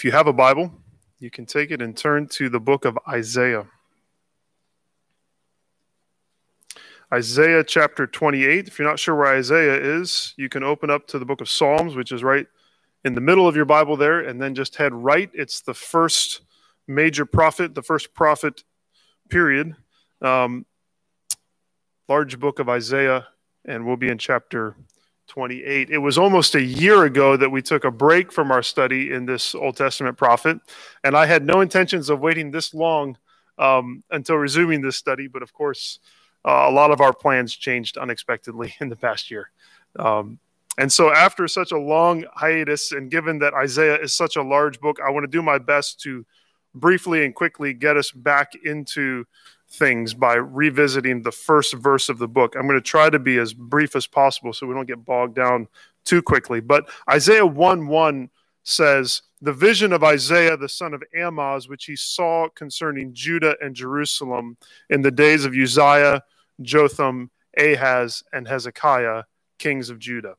If you have a Bible, you can take it and turn to the book of Isaiah. Isaiah chapter 28. If you're not sure where Isaiah is, you can open up to the book of Psalms, which is right in the middle of your Bible there, and then just head right. It's the first major prophet, the first prophet period. Um, large book of Isaiah, and we'll be in chapter 28. It was almost a year ago that we took a break from our study in this Old Testament prophet, and I had no intentions of waiting this long um, until resuming this study, but of course, uh, a lot of our plans changed unexpectedly in the past year. Um, and so, after such a long hiatus, and given that Isaiah is such a large book, I want to do my best to briefly and quickly get us back into things by revisiting the first verse of the book. I'm going to try to be as brief as possible so we don't get bogged down too quickly. But Isaiah 1 1 says, The vision of Isaiah, the son of Amoz, which he saw concerning Judah and Jerusalem in the days of Uzziah, Jotham, Ahaz, and Hezekiah, kings of Judah.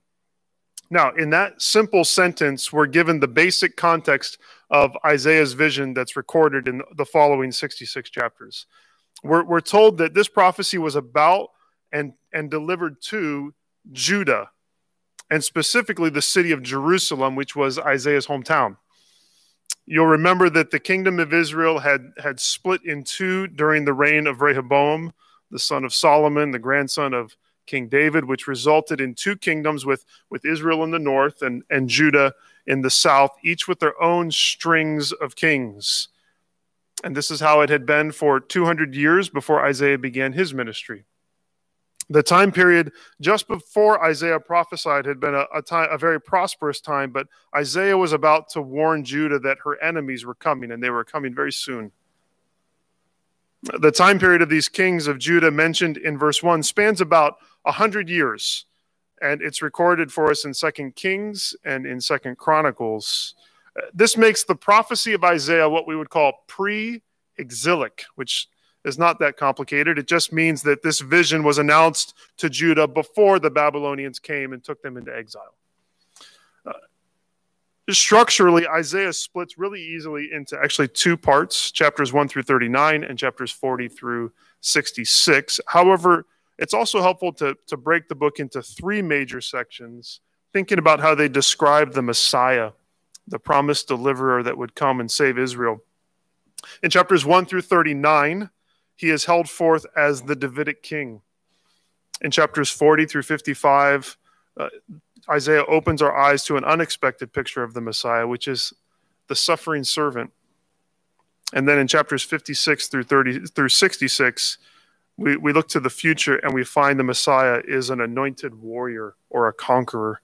Now, in that simple sentence, we're given the basic context of Isaiah's vision that's recorded in the following 66 chapters. We're, we're told that this prophecy was about and, and delivered to Judah, and specifically the city of Jerusalem, which was Isaiah's hometown. You'll remember that the kingdom of Israel had, had split in two during the reign of Rehoboam, the son of Solomon, the grandson of King David, which resulted in two kingdoms with, with Israel in the north and, and Judah in the south, each with their own strings of kings. And this is how it had been for 200 years before Isaiah began his ministry. The time period just before Isaiah prophesied had been a, a, time, a very prosperous time, but Isaiah was about to warn Judah that her enemies were coming, and they were coming very soon. The time period of these kings of Judah mentioned in verse 1 spans about 100 years, and it's recorded for us in Second Kings and in Second Chronicles. This makes the prophecy of Isaiah what we would call pre exilic, which is not that complicated. It just means that this vision was announced to Judah before the Babylonians came and took them into exile. Uh, structurally, Isaiah splits really easily into actually two parts chapters 1 through 39 and chapters 40 through 66. However, it's also helpful to, to break the book into three major sections, thinking about how they describe the Messiah the promised deliverer that would come and save Israel. In chapters 1 through 39, he is held forth as the Davidic king. In chapters 40 through 55, uh, Isaiah opens our eyes to an unexpected picture of the Messiah, which is the suffering servant. And then in chapters 56 through 30 through 66, we, we look to the future and we find the Messiah is an anointed warrior or a conqueror.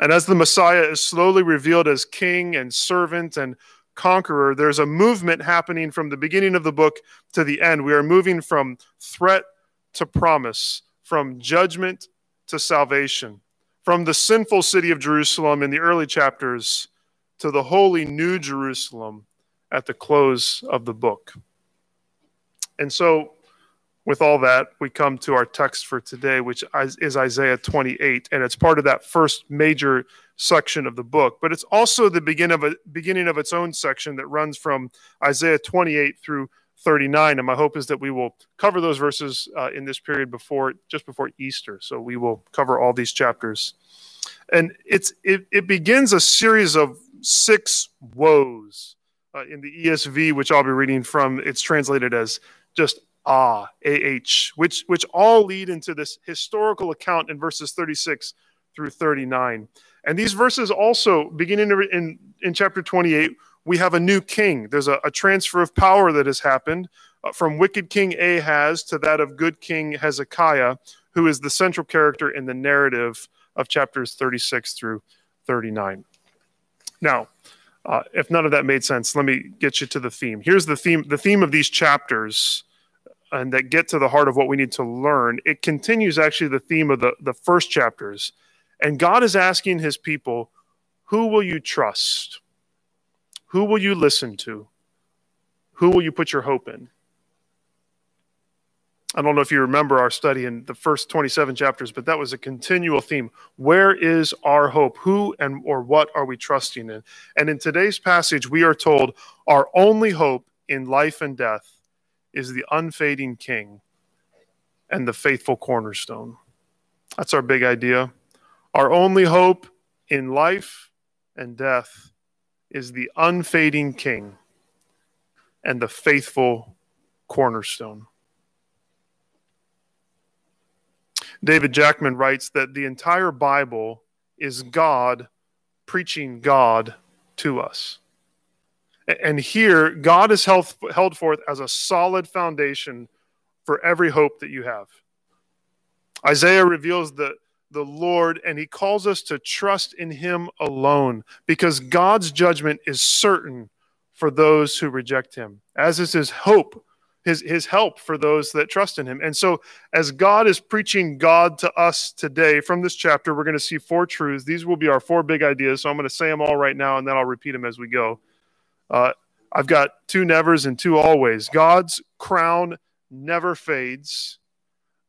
And as the Messiah is slowly revealed as king and servant and conqueror, there's a movement happening from the beginning of the book to the end. We are moving from threat to promise, from judgment to salvation, from the sinful city of Jerusalem in the early chapters to the holy new Jerusalem at the close of the book. And so with all that, we come to our text for today, which is Isaiah 28, and it's part of that first major section of the book. But it's also the beginning of a beginning of its own section that runs from Isaiah 28 through 39. And my hope is that we will cover those verses uh, in this period before just before Easter. So we will cover all these chapters, and it's it, it begins a series of six woes. Uh, in the ESV, which I'll be reading from, it's translated as just ah, ah, which which all lead into this historical account in verses 36 through 39. And these verses also, beginning in, in chapter 28, we have a new king. There's a, a transfer of power that has happened uh, from wicked King Ahaz to that of good King Hezekiah, who is the central character in the narrative of chapters 36 through 39. Now, uh, if none of that made sense, let me get you to the theme. Here's the theme. The theme of these chapters and that get to the heart of what we need to learn, it continues actually the theme of the, the first chapters. And God is asking his people, who will you trust? Who will you listen to? Who will you put your hope in? I don't know if you remember our study in the first 27 chapters, but that was a continual theme. Where is our hope? Who and or what are we trusting in? And in today's passage, we are told our only hope in life and death is the unfading King and the faithful cornerstone. That's our big idea. Our only hope in life and death is the unfading King and the faithful cornerstone. David Jackman writes that the entire Bible is God preaching God to us. And here, God is held, held forth as a solid foundation for every hope that you have. Isaiah reveals the, the Lord and he calls us to trust in him alone because God's judgment is certain for those who reject him, as is his hope his, his help for those that trust in him. And so, as God is preaching God to us today from this chapter, we're going to see four truths. These will be our four big ideas. So, I'm going to say them all right now, and then I'll repeat them as we go. Uh, I've got two nevers and two always. God's crown never fades,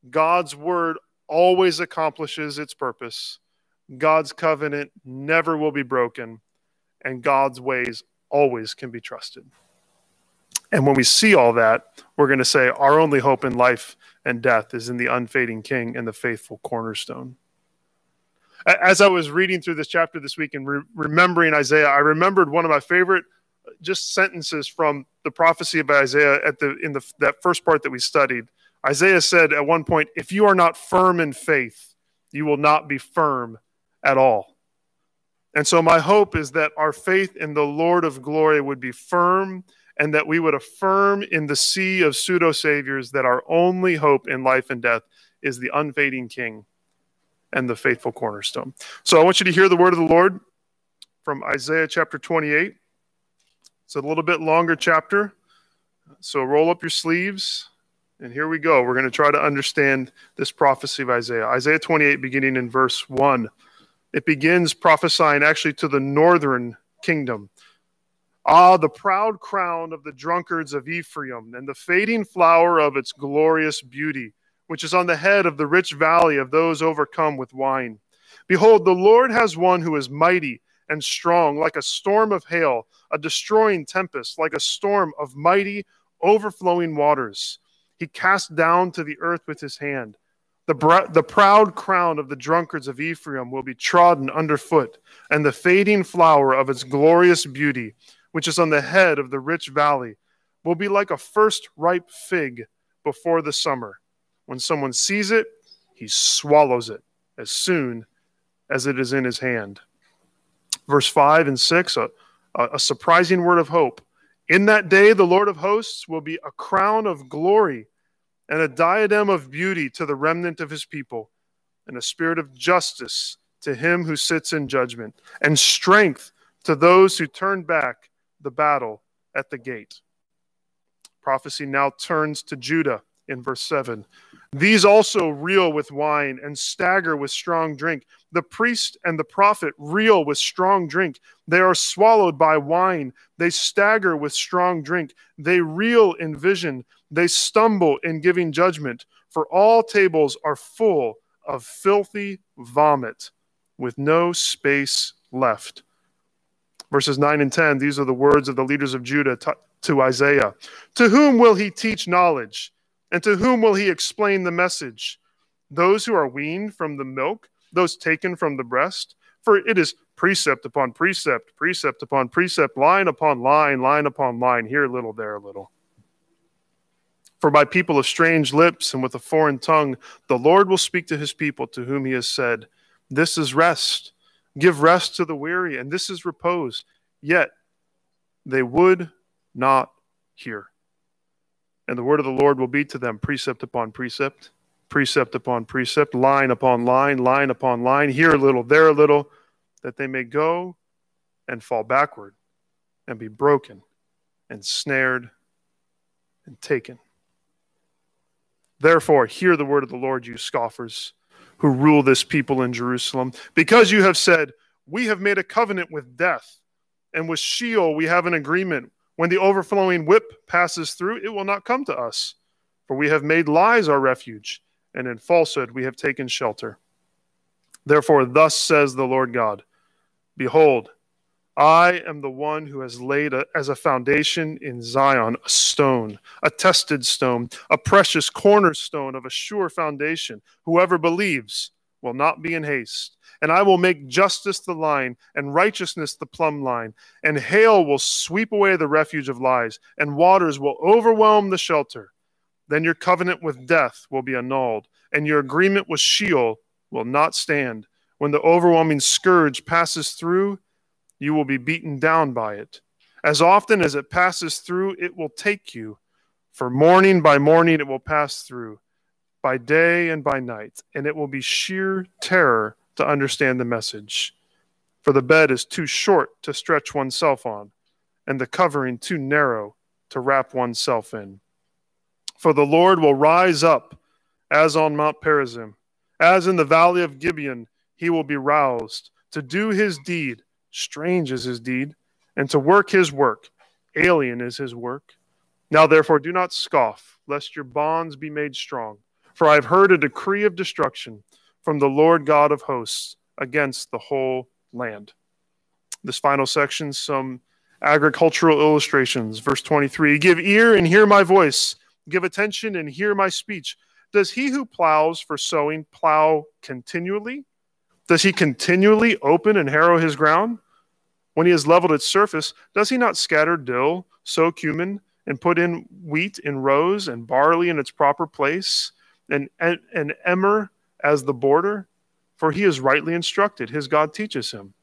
God's word always accomplishes its purpose, God's covenant never will be broken, and God's ways always can be trusted. And when we see all that, we're going to say our only hope in life and death is in the unfading King and the faithful cornerstone. As I was reading through this chapter this week and re- remembering Isaiah, I remembered one of my favorite just sentences from the prophecy of Isaiah at the in the that first part that we studied. Isaiah said at one point, "If you are not firm in faith, you will not be firm at all." And so my hope is that our faith in the Lord of glory would be firm and that we would affirm in the sea of pseudo saviors that our only hope in life and death is the unfading King and the faithful cornerstone. So I want you to hear the word of the Lord from Isaiah chapter 28. It's a little bit longer chapter. So roll up your sleeves. And here we go. We're going to try to understand this prophecy of Isaiah. Isaiah 28, beginning in verse 1. It begins prophesying actually to the northern kingdom. Ah, the proud crown of the drunkards of Ephraim, and the fading flower of its glorious beauty, which is on the head of the rich valley of those overcome with wine. Behold, the Lord has one who is mighty and strong, like a storm of hail, a destroying tempest, like a storm of mighty, overflowing waters. He cast down to the earth with his hand. The, br- the proud crown of the drunkards of Ephraim will be trodden underfoot, and the fading flower of its glorious beauty which is on the head of the rich valley, will be like a first ripe fig before the summer. When someone sees it, he swallows it as soon as it is in his hand. Verse 5 and 6, a, a surprising word of hope. In that day, the Lord of hosts will be a crown of glory and a diadem of beauty to the remnant of his people, and a spirit of justice to him who sits in judgment, and strength to those who turn back the battle at the gate. Prophecy now turns to Judah in verse 7. These also reel with wine and stagger with strong drink. The priest and the prophet reel with strong drink. They are swallowed by wine. They stagger with strong drink. They reel in vision. They stumble in giving judgment. For all tables are full of filthy vomit with no space left. Verses 9 and 10, these are the words of the leaders of Judah to, Isaiah. To whom will he teach knowledge? And to whom will he explain the message? Those who are weaned from the milk, those taken from the breast? For it is precept upon precept, precept upon precept, line upon line, line upon line, here a little, there a little. For by people of strange lips and with a foreign tongue, the Lord will speak to his people to whom he has said, This is rest Give rest to the weary, and this is repose. Yet they would not hear. And the word of the Lord will be to them precept upon precept, precept upon precept, line upon line, line upon line, here a little, there a little, that they may go and fall backward and be broken and snared and taken. Therefore, hear the word of the Lord, you scoffers who rule this people in Jerusalem. Because you have said, We have made a covenant with death, and with Sheol we have an agreement. When the overflowing whip passes through, it will not come to us. For we have made lies our refuge, and in falsehood we have taken shelter. Therefore, thus says the Lord God Behold, I am the one who has laid a, as a foundation in Zion a stone, a tested stone, a precious cornerstone of a sure foundation. Whoever believes will not be in haste. And I will make justice the line, and righteousness the plumb line. And hail will sweep away the refuge of lies, and waters will overwhelm the shelter. Then your covenant with death will be annulled, and your agreement with Sheol will not stand. When the overwhelming scourge passes through, you will be beaten down by it. As often as it passes through, it will take you. For morning by morning it will pass through, by day and by night, and it will be sheer terror to understand the message. For the bed is too short to stretch oneself on, and the covering too narrow to wrap oneself in. For the Lord will rise up as on Mount Perazim, as in the valley of Gibeon, he will be roused to do his deed, strange is his deed, and to work his work, alien is his work. Now therefore do not scoff, lest your bonds be made strong. For I have heard a decree of destruction from the Lord God of hosts against the whole land. This final section, some agricultural illustrations. Verse 23 Give ear and hear my voice Give attention and hear my speech. Does he who plows for sowing plow continually? Does he continually open and harrow his ground? When he has leveled its surface, does he not scatter dill, sow cumin, and put in wheat in rows, and barley in its proper place, and, and, and emmer as the border? For he is rightly instructed, his God teaches him.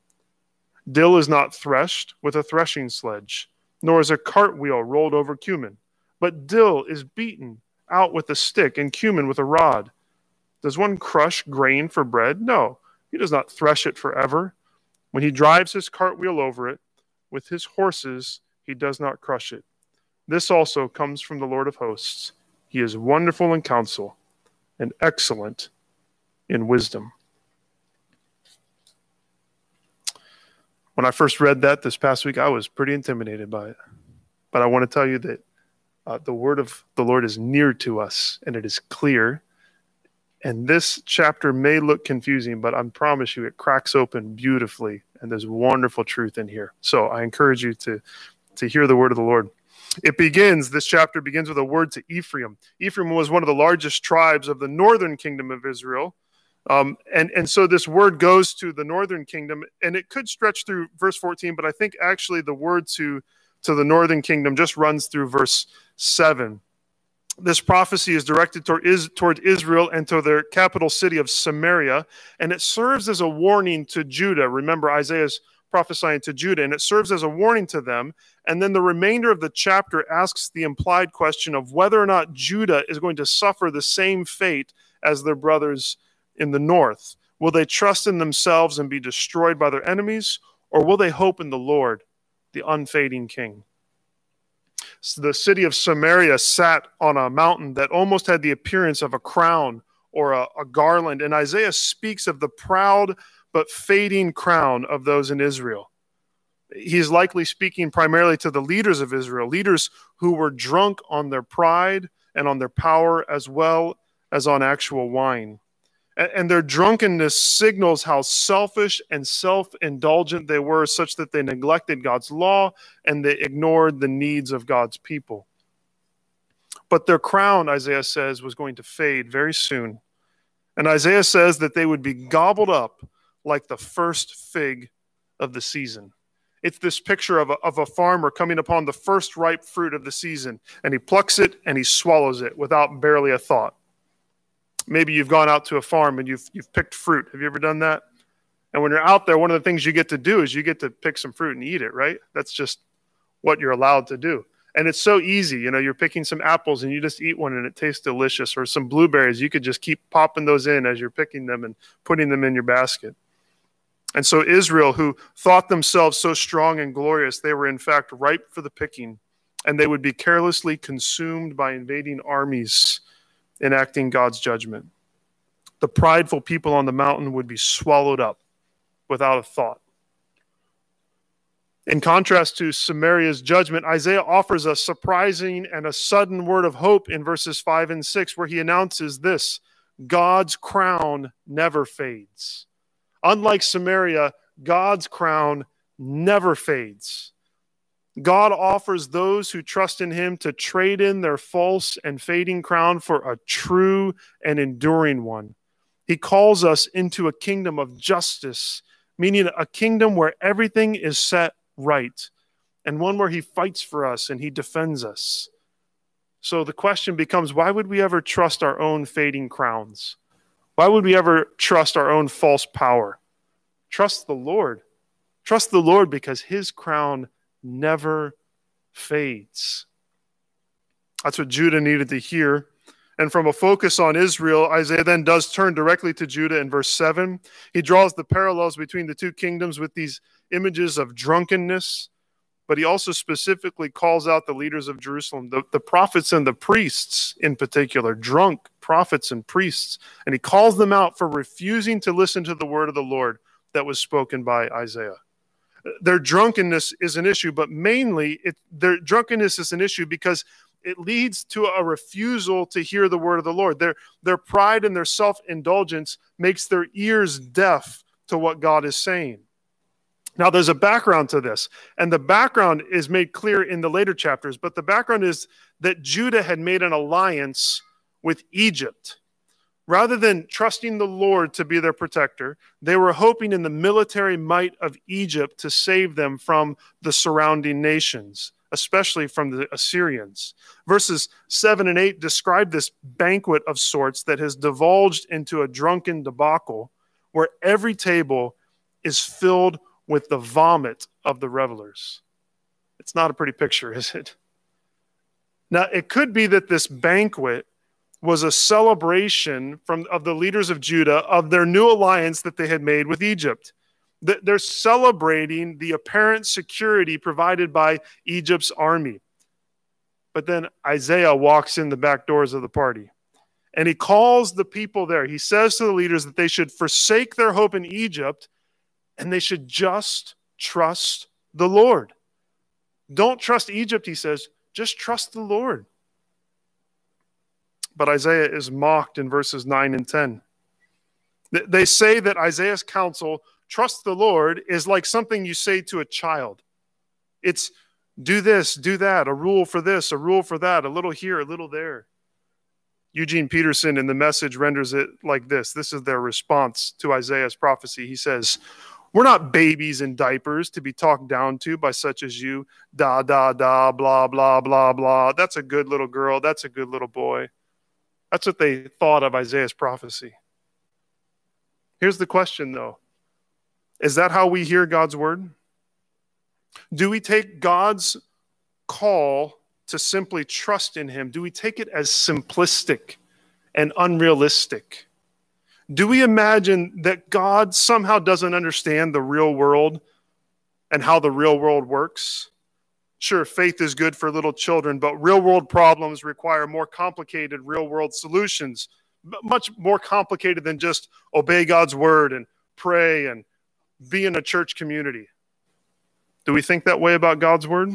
Dill is not threshed with a threshing sledge, nor is a cartwheel rolled over cumin. But dill is beaten out with a stick, and cumin with a rod. Does one crush grain for bread? No, he does not thresh it forever. When he drives his cartwheel over it, with his horses he does not crush it. This also comes from the Lord of hosts. He is wonderful in counsel and excellent in wisdom. When I first read that this past week, I was pretty intimidated by it. But I want to tell you that uh, the word of the Lord is near to us and it is clear. And this chapter may look confusing, but I promise you it cracks open beautifully and there's wonderful truth in here. So I encourage you to, to hear the word of the Lord. It begins, this chapter begins with a word to Ephraim. Ephraim was one of the largest tribes of the northern kingdom of Israel. Um, and, and so this word goes to the northern kingdom, and it could stretch through verse 14, but I think actually the word to to the northern kingdom just runs through verse 7. This prophecy is directed toward, is, toward Israel and to their capital city of Samaria, and it serves as a warning to Judah. Remember, Isaiah's prophesying to Judah, and it serves as a warning to them. And then the remainder of the chapter asks the implied question of whether or not Judah is going to suffer the same fate as their brothers in the north. Will they trust in themselves and be destroyed by their enemies, or will they hope in the Lord? the unfading king. So the city of Samaria sat on a mountain that almost had the appearance of a crown or a, a garland. And Isaiah speaks of the proud but fading crown of those in Israel. He's likely speaking primarily to the leaders of Israel, leaders who were drunk on their pride and on their power as well as on actual wine and their drunkenness signals how selfish and self indulgent they were, such that they neglected God's law and they ignored the needs of God's people. But their crown, Isaiah says, was going to fade very soon. And Isaiah says that they would be gobbled up like the first fig of the season. It's this picture of a, of a farmer coming upon the first ripe fruit of the season, and he plucks it and he swallows it without barely a thought maybe you've gone out to a farm and you've you've picked fruit. Have you ever done that? And when you're out there, one of the things you get to do is you get to pick some fruit and eat it, right? That's just what you're allowed to do. And it's so easy. You know, you're picking some apples and you just eat one and it tastes delicious, or some blueberries. You could just keep popping those in as you're picking them and putting them in your basket. And so, Israel, who thought themselves so strong and glorious, they were in fact ripe for the picking, and they would be carelessly consumed by invading armies enacting God's judgment. The prideful people on the mountain would be swallowed up without a thought. In contrast to Samaria's judgment, Isaiah offers a surprising and a sudden word of hope in verses 5 and 6, where he announces this God's crown never fades. Unlike Samaria, God's crown never fades. God offers those who trust in him to trade in their false and fading crown for a true and enduring one. He calls us into a kingdom of justice, meaning a kingdom where everything is set right, and one where he fights for us and he defends us. So the question becomes why would we ever trust our own fading crowns? Why would we ever trust our own false power? Trust the Lord. Trust the Lord because his crown never fades. That's what Judah needed to hear. And from a focus on Israel, Isaiah then does turn directly to Judah in verse 7. He draws the parallels between the two kingdoms with these images of drunkenness, but he also specifically calls out the leaders of Jerusalem, the, the prophets and the priests in particular, drunk prophets and priests. And he calls them out for refusing to listen to the word of the Lord that was spoken by Isaiah. Their drunkenness is an issue, but mainly it, their drunkenness is an issue because it leads to a refusal to hear the word of the Lord. Their, their pride and their self indulgence makes their ears deaf to what God is saying. Now, there's a background to this, and the background is made clear in the later chapters, but the background is that Judah had made an alliance with Egypt. Rather than trusting the Lord to be their protector, they were hoping in the military might of Egypt to save them from the surrounding nations especially from the Assyrians. Verses 7 and 8 describe this banquet of sorts that has divulged into a drunken debacle where every table is filled with the vomit of the revelers. It's not a pretty picture, is it? Now, it could be that this banquet was a celebration from, of the leaders of Judah of their new alliance that they had made with Egypt. They're celebrating the apparent security provided by Egypt's army. But then Isaiah walks in the back doors of the party and he calls the people there. He says to the leaders that they should forsake their hope in Egypt and they should just trust the Lord. Don't trust Egypt, he says, just trust the Lord. But Isaiah is mocked in verses 9 and 10. They say that Isaiah's counsel trust the Lord is like something you say to a child. It's do this, do that, a rule for this, a rule for that, a little here, a little there. Eugene Peterson in the message renders it like this this is their response to Isaiah's prophecy. He says, We're not babies in diapers to be talked down to by such as you. Da, da, da, blah, blah, blah, blah. That's a good little girl. That's a good little boy. That's what they thought of Isaiah's prophecy. Here's the question, though is that how we hear God's word? Do we take God's call to simply trust in Him? Do we take it as simplistic and unrealistic? Do we imagine that God somehow doesn't understand the real world and how the real world works? Sure, faith is good for little children, but real world problems require more complicated real world solutions, much more complicated than just obey God's word and pray and be in a church community. Do we think that way about God's word?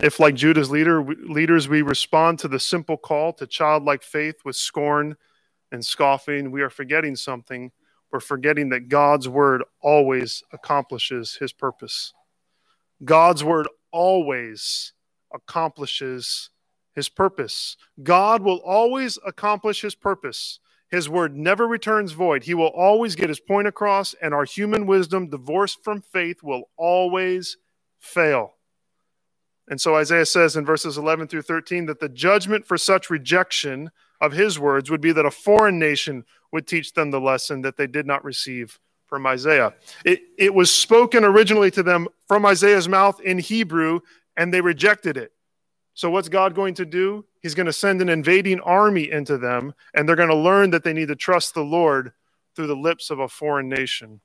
If, like Judah's leader, leaders, we respond to the simple call to childlike faith with scorn and scoffing, we are forgetting something. We're forgetting that God's word always accomplishes his purpose. God's word always accomplishes his purpose. God will always accomplish his purpose. His word never returns void. He will always get his point across, and our human wisdom, divorced from faith, will always fail. And so Isaiah says in verses 11 through 13 that the judgment for such rejection of his words would be that a foreign nation would teach them the lesson that they did not receive from Isaiah. It, it was spoken originally to them from Isaiah's mouth in Hebrew, and they rejected it. So, what's God going to do? He's going to send an invading army into them, and they're going to learn that they need to trust the Lord through the lips of a foreign nation.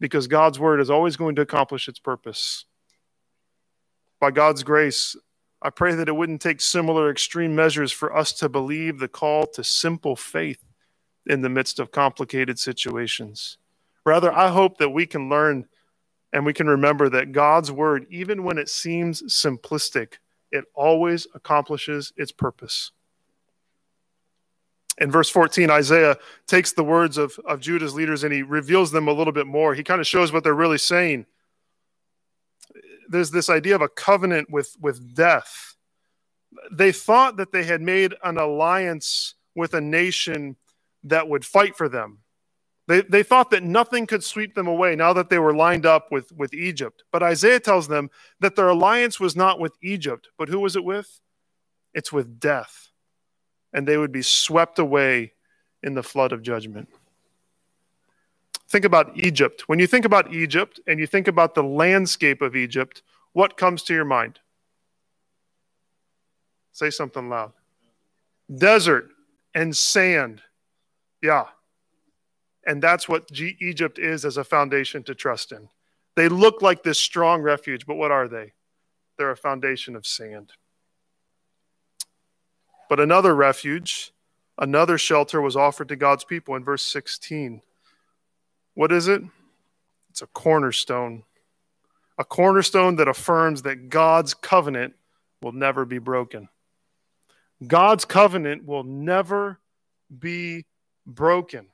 Because God's word is always going to accomplish its purpose. By God's grace, I pray that it wouldn't take similar extreme measures for us to believe the call to simple faith in the midst of complicated situations. Rather, I hope that we can learn And we can remember that God's word, even when it seems simplistic, it always accomplishes its purpose. In verse 14, Isaiah takes the words of, of Judah's leaders and he reveals them a little bit more. He kind of shows what they're really saying. There's this idea of a covenant with, with death. They thought that they had made an alliance with a nation that would fight for them. They, they thought that nothing could sweep them away now that they were lined up with, with Egypt. But Isaiah tells them that their alliance was not with Egypt, but who was it with? It's with death. And they would be swept away in the flood of judgment. Think about Egypt. When you think about Egypt and you think about the landscape of Egypt, what comes to your mind? Say something loud. Desert and sand. Yeah. And that's what G- Egypt is as a foundation to trust in. They look like this strong refuge, but what are they? They're a foundation of sand. But another refuge, another shelter was offered to God's people in verse 16. What is it? It's a cornerstone. A cornerstone that affirms that God's covenant will never be broken. God's covenant will never be broken.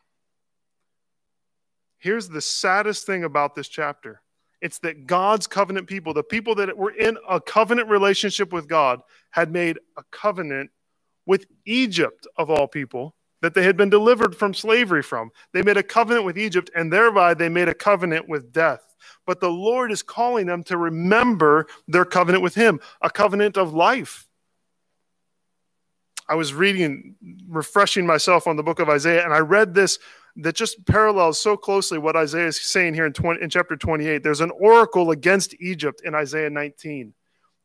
Here's the saddest thing about this chapter it's that God's covenant people, the people that were in a covenant relationship with God, had made a covenant with Egypt, of all people, that they had been delivered from slavery from. They made a covenant with Egypt, and thereby they made a covenant with death. But the Lord is calling them to remember their covenant with Him, a covenant of life. I was reading, refreshing myself on the book of Isaiah, and I read this that just parallels so closely what Isaiah is saying here in, 20, in chapter 28. There's an oracle against Egypt in Isaiah 19.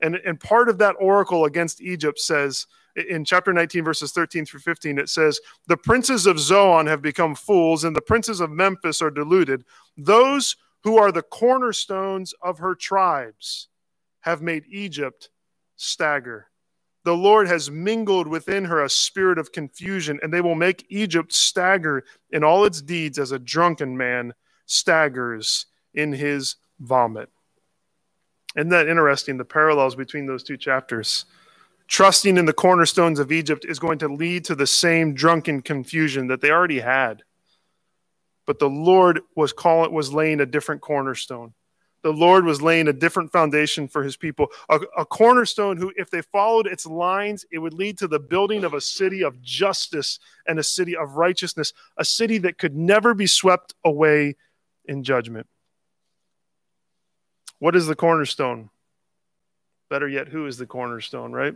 And, and part of that oracle against Egypt says, in chapter 19, verses 13 through 15, it says, The princes of Zoan have become fools, and the princes of Memphis are deluded. Those who are the cornerstones of her tribes have made Egypt stagger. The Lord has mingled within her a spirit of confusion, and they will make Egypt stagger in all its deeds as a drunken man staggers in his vomit. Isn't that interesting? The parallels between those two chapters. Trusting in the cornerstones of Egypt is going to lead to the same drunken confusion that they already had. But the Lord was calling was laying a different cornerstone the Lord was laying a different foundation for his people. A, a, cornerstone who, if they followed its lines, it would lead to the building of a city of justice and a city of righteousness, a city that could never be swept away in judgment. What is the cornerstone? Better yet, who is the cornerstone, right?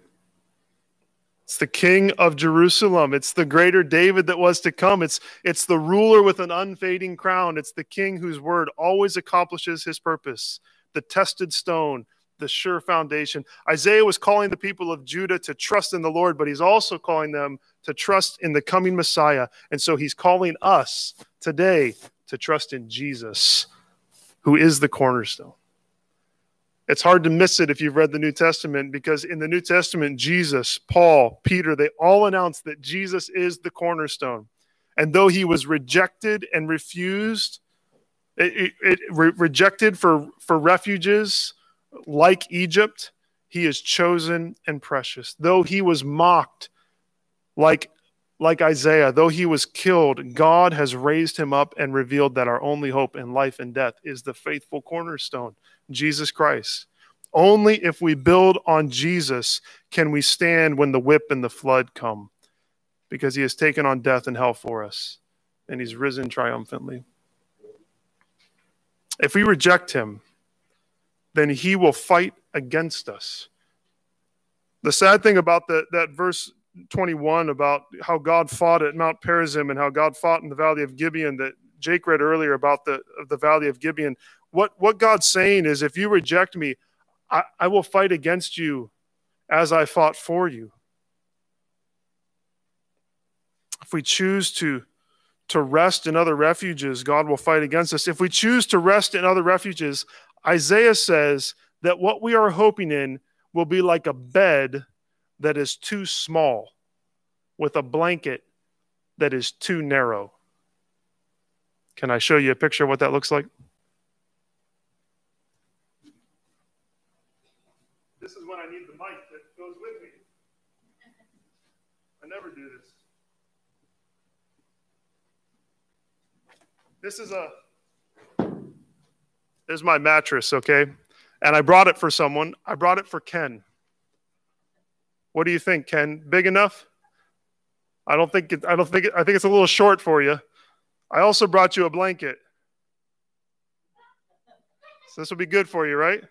It's the king of Jerusalem. It's the greater David that was to come. It's, it's the ruler with an unfading crown. It's the king whose word always accomplishes his purpose. The tested stone, the sure foundation. Isaiah was calling the people of Judah to trust in the Lord, but he's also calling them to trust in the coming Messiah. And so he's calling us today to trust in Jesus, who is the cornerstone. It's hard to miss it if you've read the New Testament because in the New Testament, Jesus, Paul, Peter, they all announce that Jesus is the cornerstone. And though he was rejected and refused, it, it, it re- rejected for, for refuges like Egypt, he is chosen and precious. Though he was mocked like, like Isaiah, though he was killed, God has raised him up and revealed that our only hope in life and death is the faithful cornerstone. Jesus Christ. Only if we build on Jesus can we stand when the whip and the flood come, because he has taken on death and hell for us, and he's risen triumphantly. If we reject him, then he will fight against us. The sad thing about the, that verse 21 about how God fought at Mount Perazim and how God fought in the valley of Gibeon that Jake read earlier about the, the valley of Gibeon what what God's saying is if you reject me, I, I will fight against you as I fought for you. If we choose to to rest in other refuges, God will fight against us. If we choose to rest in other refuges, Isaiah says that what we are hoping in will be like a bed that is too small with a blanket that is too narrow. Can I show you a picture of what that looks like? This is when I need the mic that goes with me. I never do this. This is a this is my mattress, okay? And I brought it for someone. I brought it for Ken. What do you think, Ken? Big enough? I don't think it, I don't think it, I think it's a little short for you. I also brought you a blanket. So this will be good for you, right?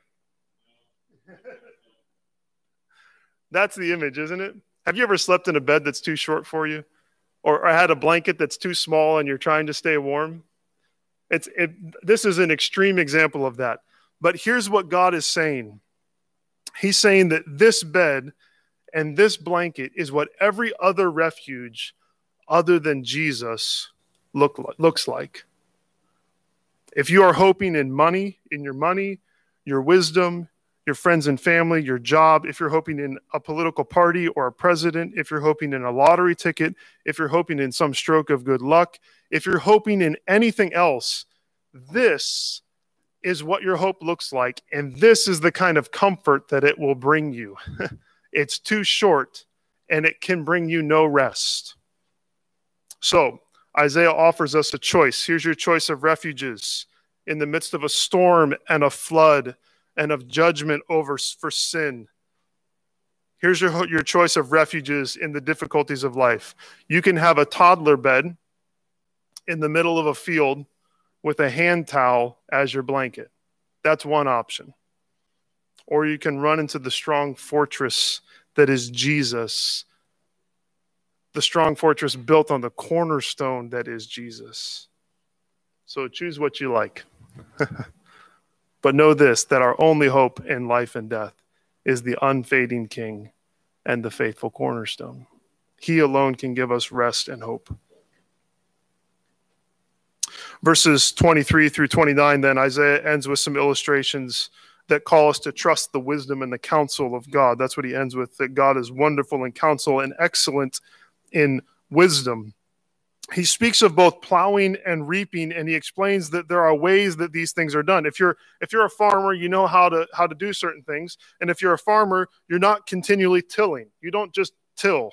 That's the image, isn't it? Have you ever slept in a bed that's too short for you? Or, or had a blanket that's too small and you're trying to stay warm? It's it, this is an extreme example of that. But here's what God is saying. He's saying that this bed and this blanket is what every other refuge other than Jesus look, looks like. If you are hoping in money, in your money, your wisdom, your friends and family, your job, if you're hoping in a political party or a president, if you're hoping in a lottery ticket, if you're hoping in some stroke of good luck, if you're hoping in anything else, this is what your hope looks like. And this is the kind of comfort that it will bring you. it's too short and it can bring you no rest. So, Isaiah offers us a choice. Here's your choice of refuges in the midst of a storm and a flood and of judgment over for sin. Here's your, your choice of refuges in the difficulties of life. You can have a toddler bed in the middle of a field with a hand towel as your blanket. That's one option. Or you can run into the strong fortress that is Jesus, the strong fortress built on the cornerstone that is Jesus. So choose what you like. but know this that our only hope in life and death is the unfading King and the faithful cornerstone. He alone can give us rest and hope verses 23 through 29, then Isaiah ends with some illustrations that call us to trust the wisdom and the counsel of God. That's what he ends with that God is wonderful in counsel and excellent in wisdom. He speaks of both plowing and reaping and he explains that there are ways that these things are done. If you're if you're a farmer, you know how to how to do certain things, and if you're a farmer, you're not continually tilling. You don't just till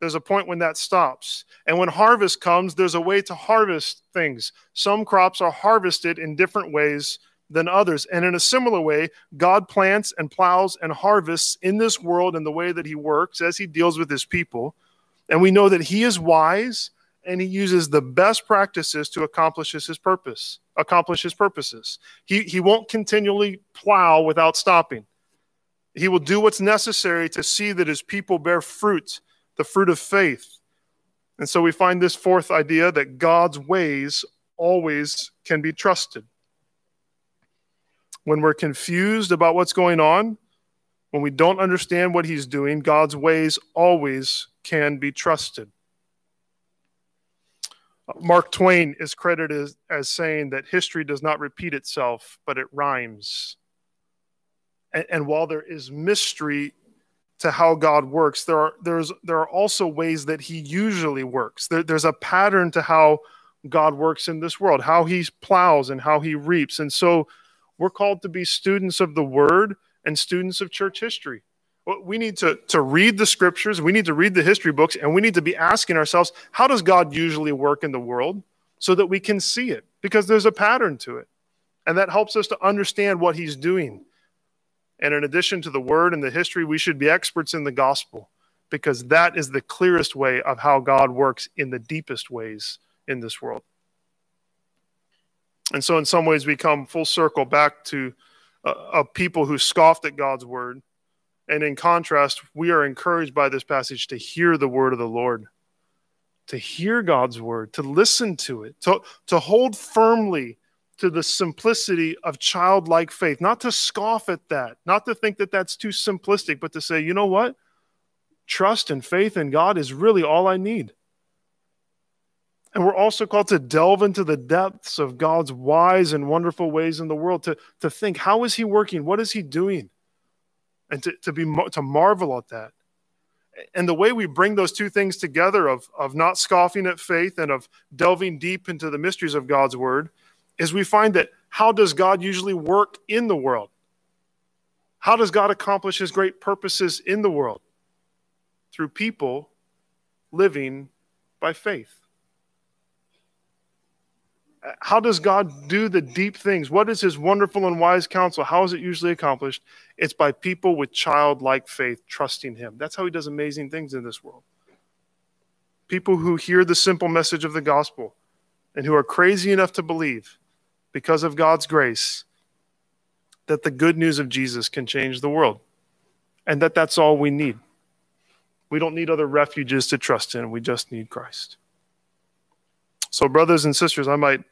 there's a point when that stops. And when harvest comes, there's a way to harvest things. Some crops are harvested in different ways than others. And in a similar way, God plants and plows and harvests in this world in the way that He works as He deals with His people. And we know that He is wise and He uses the best practices to accomplish His purpose, accomplish His purposes. He, he won't continually plow without stopping. He will do what's necessary to see that His people bear fruit the fruit of faith. And so we find this fourth idea that God's ways always can be trusted. When we're confused about what's going on, when we don't understand what he's doing, God's ways always can be trusted. Mark Twain is credited as, as saying that history does not repeat itself, but it rhymes. And, and while there is mystery to how God works, there are there's there are also ways that He usually works. There, there's a pattern to how God works in this world, how He plows and how He reaps, and so we're called to be students of the Word and students of church history. We need to, to read the scriptures, we need to read the history books, and we need to be asking ourselves, how does God usually work in the world so that we can see it? Because there's a pattern to it. And that helps us to understand what He's doing. And in addition to the word and the history, we should be experts in the gospel because that is the clearest way of how God works in the deepest ways in this world. And so, in some ways, we come full circle back to uh, a, a people who scoffed at God's word. And in contrast, we are encouraged by this passage to hear the word of the Lord, to hear God's word, to listen to it, to, to hold firmly to the simplicity of childlike faith, not to scoff at that, not to think that that's too simplistic, but to say, you know what? Trust and faith in God is really all I need. And we're also called to delve into the depths of God's wise and wonderful ways in the world, to, to think, how is He working? What is He doing? And to, to, be, to marvel at that. And the way we bring those two things together of, of not scoffing at faith and of delving deep into the mysteries of God's word is we find that how does God usually work in the world? How does God accomplish his great purposes in the world? Through people living by faith. How does God do the deep things? What is his wonderful and wise counsel? How is it usually accomplished? It's by people with childlike faith trusting him. That's how he does amazing things in this world. People who hear the simple message of the gospel and who are crazy enough to believe because of God's grace that the good news of Jesus can change the world and that that's all we need. We don't need other refuges to trust in, we just need Christ. So, brothers and sisters, I might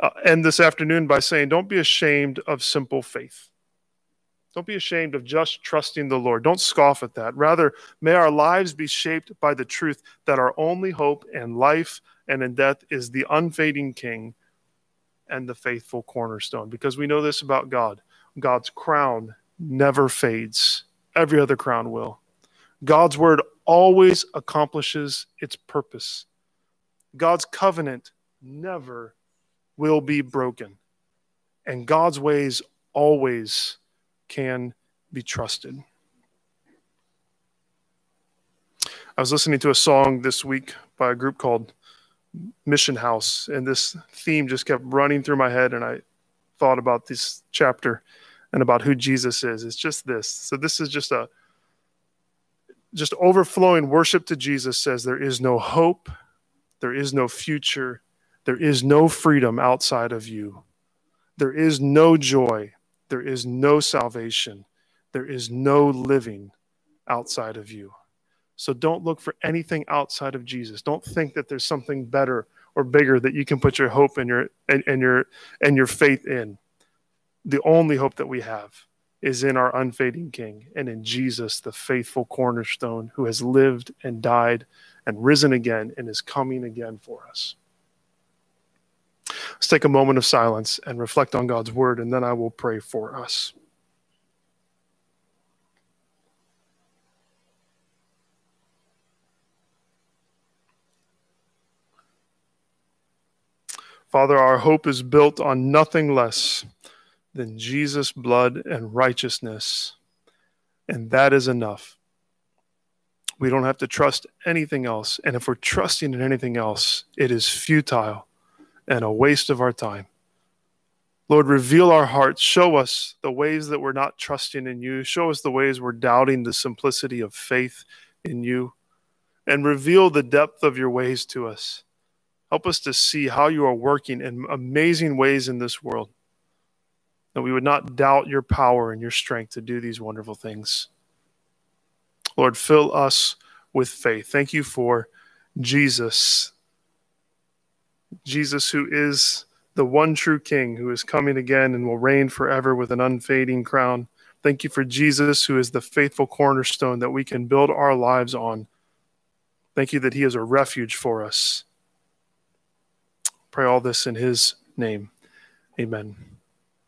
uh, end this afternoon by saying don't be ashamed of simple faith. Don't be ashamed of just trusting the Lord. Don't scoff at that. Rather, may our lives be shaped by the truth that our only hope in life and in death is the unfading King and the faithful cornerstone. Because we know this about God God's crown never fades, every other crown will. God's word always accomplishes its purpose. God's covenant never will be broken. And God's ways always can be trusted. I was listening to a song this week by a group called Mission House, and this theme just kept running through my head, and I thought about this chapter and about who Jesus is. It's just this. So this is just a just overflowing worship to Jesus says there is no hope, there is no future, there is no freedom outside of you. There is no joy, there is no salvation, there is no living outside of you. So don't look for anything outside of Jesus. Don't think that there's something better or bigger that you can put your hope and your and, and your and your faith in. The only hope that we have is in our unfading King and in Jesus, the faithful cornerstone who has lived and died and risen again and is coming again for us. Let's take a moment of silence and reflect on God's word, and then I will pray for us. Father, our hope is built on nothing less than Jesus' blood and righteousness. And that is enough. We don't have to trust anything else. And if we're trusting in anything else, it is futile and a waste of our time. Lord, reveal our hearts. Show us the ways that we're not trusting in you. Show us the ways we're doubting the simplicity of faith in you. And reveal the depth of your ways to us. Help us to see how you are working in amazing ways in this world that we would not doubt your power and your strength to do these wonderful things. Lord, fill us with faith. Thank you for Jesus. Jesus, who is the one true King, who is coming again and will reign forever with an unfading crown. Thank you for Jesus, who is the faithful cornerstone that we can build our lives on. Thank you that he is a refuge for us. Pray all this in his name. Amen.